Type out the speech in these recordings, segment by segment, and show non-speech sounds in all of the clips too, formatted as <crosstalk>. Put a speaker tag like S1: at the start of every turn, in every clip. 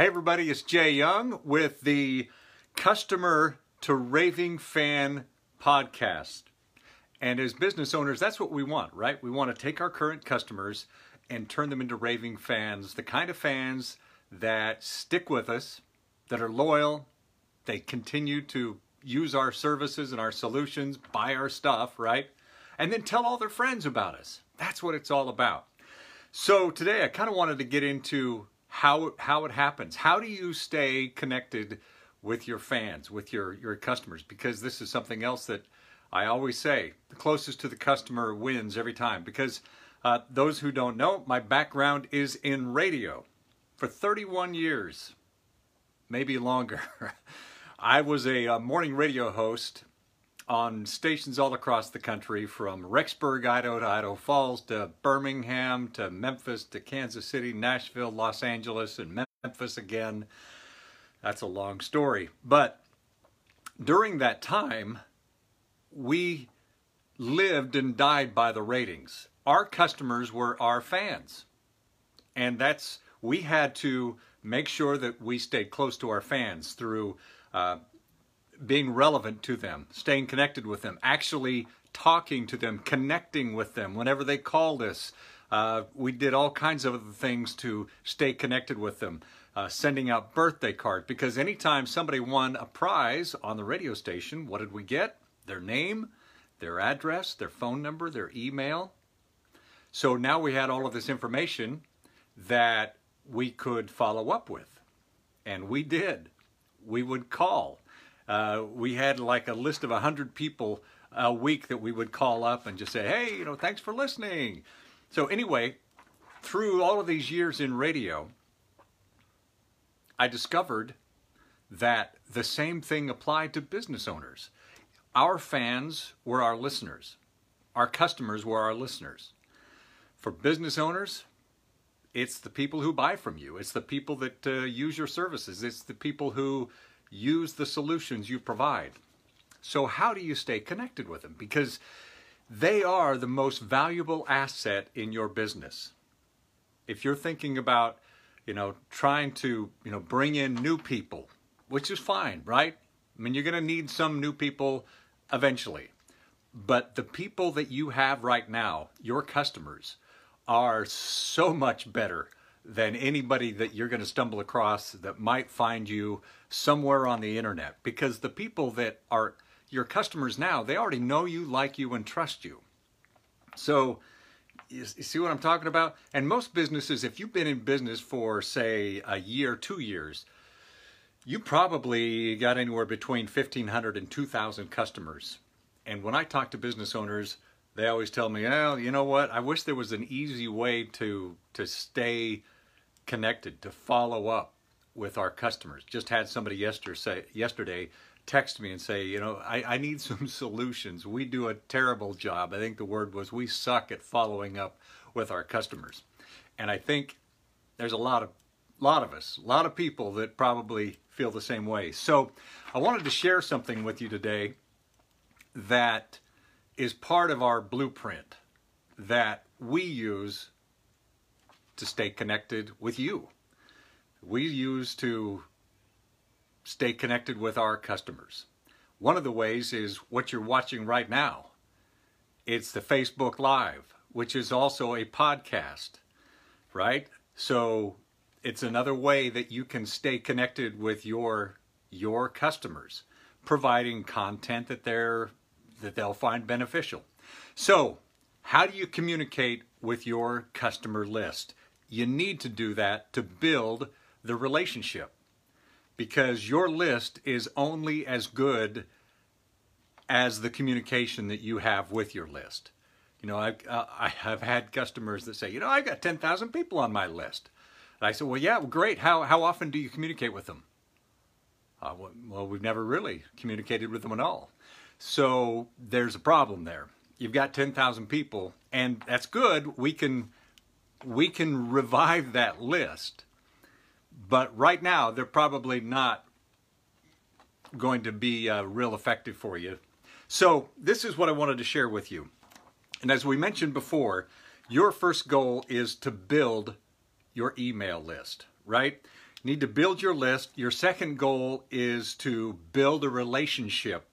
S1: Hey everybody, it's Jay Young with the Customer to Raving Fan podcast. And as business owners, that's what we want, right? We want to take our current customers and turn them into raving fans, the kind of fans that stick with us, that are loyal, they continue to use our services and our solutions, buy our stuff, right? And then tell all their friends about us. That's what it's all about. So today I kind of wanted to get into how how it happens. How do you stay connected with your fans, with your your customers? Because this is something else that I always say: the closest to the customer wins every time. Because uh, those who don't know, my background is in radio. For 31 years, maybe longer, <laughs> I was a, a morning radio host on stations all across the country from Rexburg, Idaho to Idaho Falls to Birmingham to Memphis to Kansas City, Nashville, Los Angeles, and Memphis again. That's a long story. But during that time, we lived and died by the ratings. Our customers were our fans. And that's, we had to make sure that we stayed close to our fans through uh, being relevant to them, staying connected with them, actually talking to them, connecting with them whenever they called us. Uh, we did all kinds of other things to stay connected with them, uh, sending out birthday cards. Because anytime somebody won a prize on the radio station, what did we get? Their name, their address, their phone number, their email. So now we had all of this information that we could follow up with. And we did. We would call uh, we had like a list of 100 people a week that we would call up and just say, hey, you know, thanks for listening. So anyway, through all of these years in radio, I discovered that the same thing applied to business owners. Our fans were our listeners. Our customers were our listeners. For business owners, it's the people who buy from you. It's the people that uh, use your services. It's the people who use the solutions you provide. So how do you stay connected with them? Because they are the most valuable asset in your business. If you're thinking about, you know, trying to, you know, bring in new people, which is fine, right? I mean, you're going to need some new people eventually. But the people that you have right now, your customers, are so much better than anybody that you're going to stumble across that might find you somewhere on the internet. Because the people that are your customers now they already know you like you and trust you. So you, see what i'm talking about? And most businesses if you've been in business for say a year two years you probably got anywhere between 1500 and 2000 customers. And when i talk to business owners they always tell me, "Well, you know what? I wish there was an easy way to to stay connected, to follow up with our customers." Just had somebody yesterday yesterday text me and say, "You know, I, I need <laughs> some solutions. We do a terrible job. I think the word was we suck at following up with our customers." And I think there's a lot of lot of us, a lot of people that probably feel the same way. So, I wanted to share something with you today that is part of our blueprint that we use to stay connected with you. We use to stay connected with our customers. One of the ways is what you're watching right now. It's the Facebook Live, which is also a podcast, right? So it's another way that you can stay connected with your your customers, providing content that they're that they'll find beneficial. So, how do you communicate with your customer list? You need to do that to build the relationship because your list is only as good as the communication that you have with your list. You know, I've, uh, I have had customers that say, you know, I've got 10,000 people on my list. And I said, well, yeah, well, great. How, how often do you communicate with them? Uh, well, we've never really communicated with them at all. So there's a problem there. You've got 10,000 people and that's good. We can we can revive that list. But right now they're probably not going to be uh, real effective for you. So this is what I wanted to share with you. And as we mentioned before, your first goal is to build your email list, right? You need to build your list. Your second goal is to build a relationship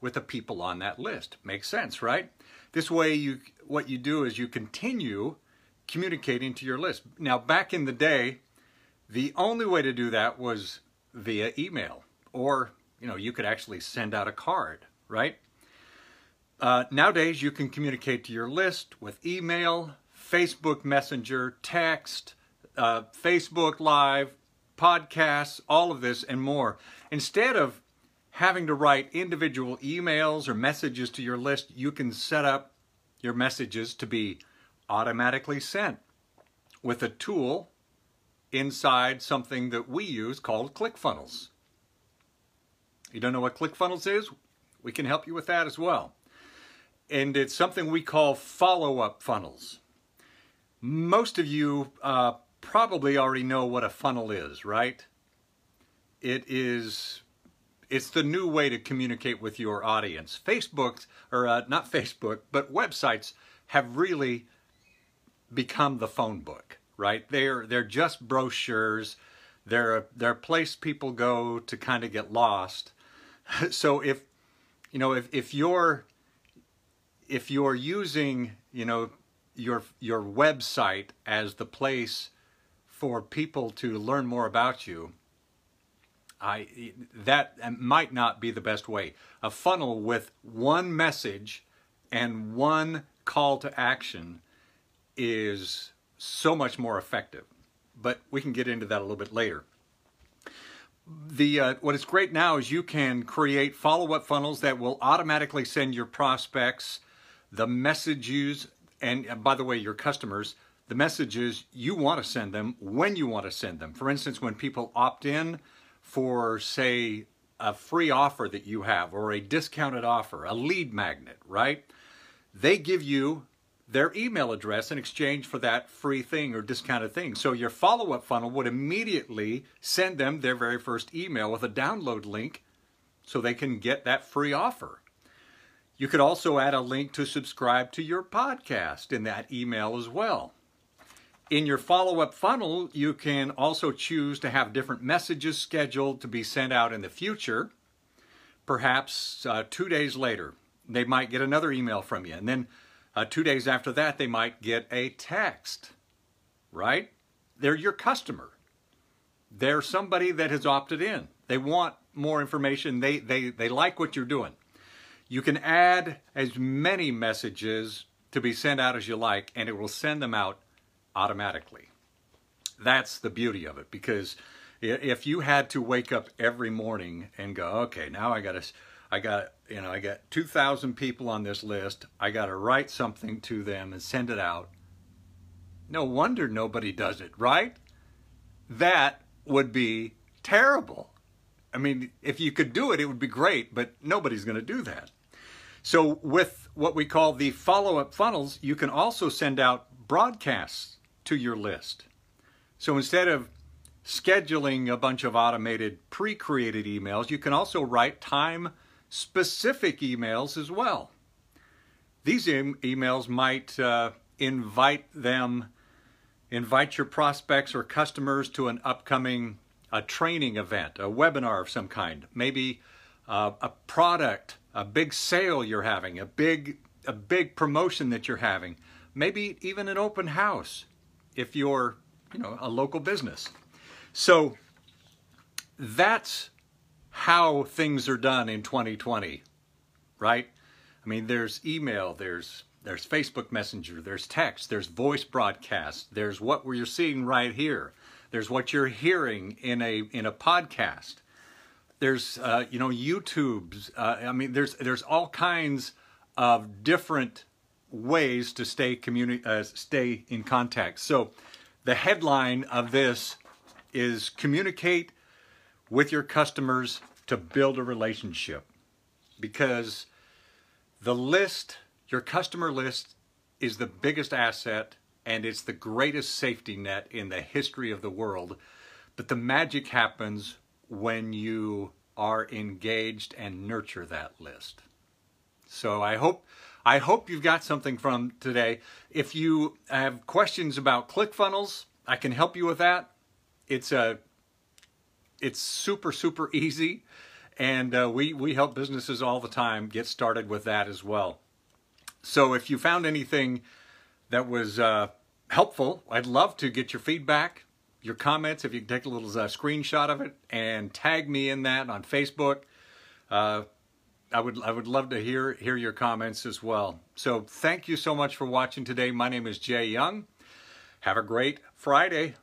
S1: with the people on that list. Makes sense, right? This way you what you do is you continue communicating to your list. Now back in the day, the only way to do that was via email or you know you could actually send out a card, right? Uh, nowadays you can communicate to your list with email, Facebook Messenger, text, uh, Facebook Live, podcasts, all of this and more. Instead of having to write individual emails or messages to your list, you can set up your messages to be automatically sent with a tool inside something that we use called ClickFunnels. You don't know what ClickFunnels is? We can help you with that as well. And it's something we call follow-up funnels. Most of you uh, probably already know what a funnel is, right? It is it's the new way to communicate with your audience. Facebook, or uh, not Facebook, but websites have really become the phone book, right? They're they're just brochures. They're a, they're a place people go to kind of get lost. <laughs> so if you know if if you're if you're using you know your your website as the place for people to learn more about you, I that might not be the best way. A funnel with one message and one call to action is so much more effective. But we can get into that a little bit later. The uh, what is great now is you can create follow-up funnels that will automatically send your prospects the messages and uh, by the way your customers the messages you want to send them when you want to send them. For instance, when people opt in for, say, a free offer that you have or a discounted offer, a lead magnet, right? They give you their email address in exchange for that free thing or discounted thing. So your follow-up funnel would immediately send them their very first email with a download link so they can get that free offer. You could also add a link to subscribe to your podcast in that email as well. In your follow-up funnel, you can also choose to have different messages scheduled to be sent out in the future. Perhaps uh, two days later, they might get another email from you. And then uh, two days after that, they might get a text, right? They're your customer. They're somebody that has opted in. They want more information. They, they, they like what you're doing. You can add as many messages to be sent out as you like, and it will send them out automatically. That's the beauty of it because if you had to wake up every morning and go, okay, now I got to, I got, you know, I got 2,000 people on this list. I got to write something to them and send it out. No wonder nobody does it, right? That would be terrible. I mean, if you could do it, it would be great, but nobody's going to do that. So with what we call the follow-up funnels, you can also send out broadcasts to your list. So instead of scheduling a bunch of automated pre-created emails, you can also write time-specific emails as well. These em emails might uh, invite them, invite your prospects or customers to an upcoming a training event, a webinar of some kind, maybe uh, a product, a big sale you're having, a big, a big promotion that you're having, maybe even an open house if you're, you know, a local business. So that's how things are done in 2020, right? I mean, there's email, there's there's Facebook Messenger, there's text, there's voice broadcast, there's what we're seeing right here, there's what you're hearing in a in a podcast, there's uh, you know YouTube's. Uh, I mean, there's there's all kinds of different ways to stay communi- uh, stay in contact. So the headline of this is communicate with your customers to build a relationship because the list, your customer list is the biggest asset and it's the greatest safety net in the history of the world. But the magic happens when you are engaged and nurture that list. So I hope I hope you've got something from today. If you have questions about ClickFunnels, I can help you with that. It's a it's super super <laughs> easy, and uh, we we help businesses all the time get started with that as well. So if you found anything that was uh, helpful, I'd love to get your feedback, your comments. If you can take a little uh, screenshot of it and tag me in that on Facebook. Uh, I would I would love to hear hear your comments as well. So thank you so much for watching today. My name is Jay Young. Have a great Friday.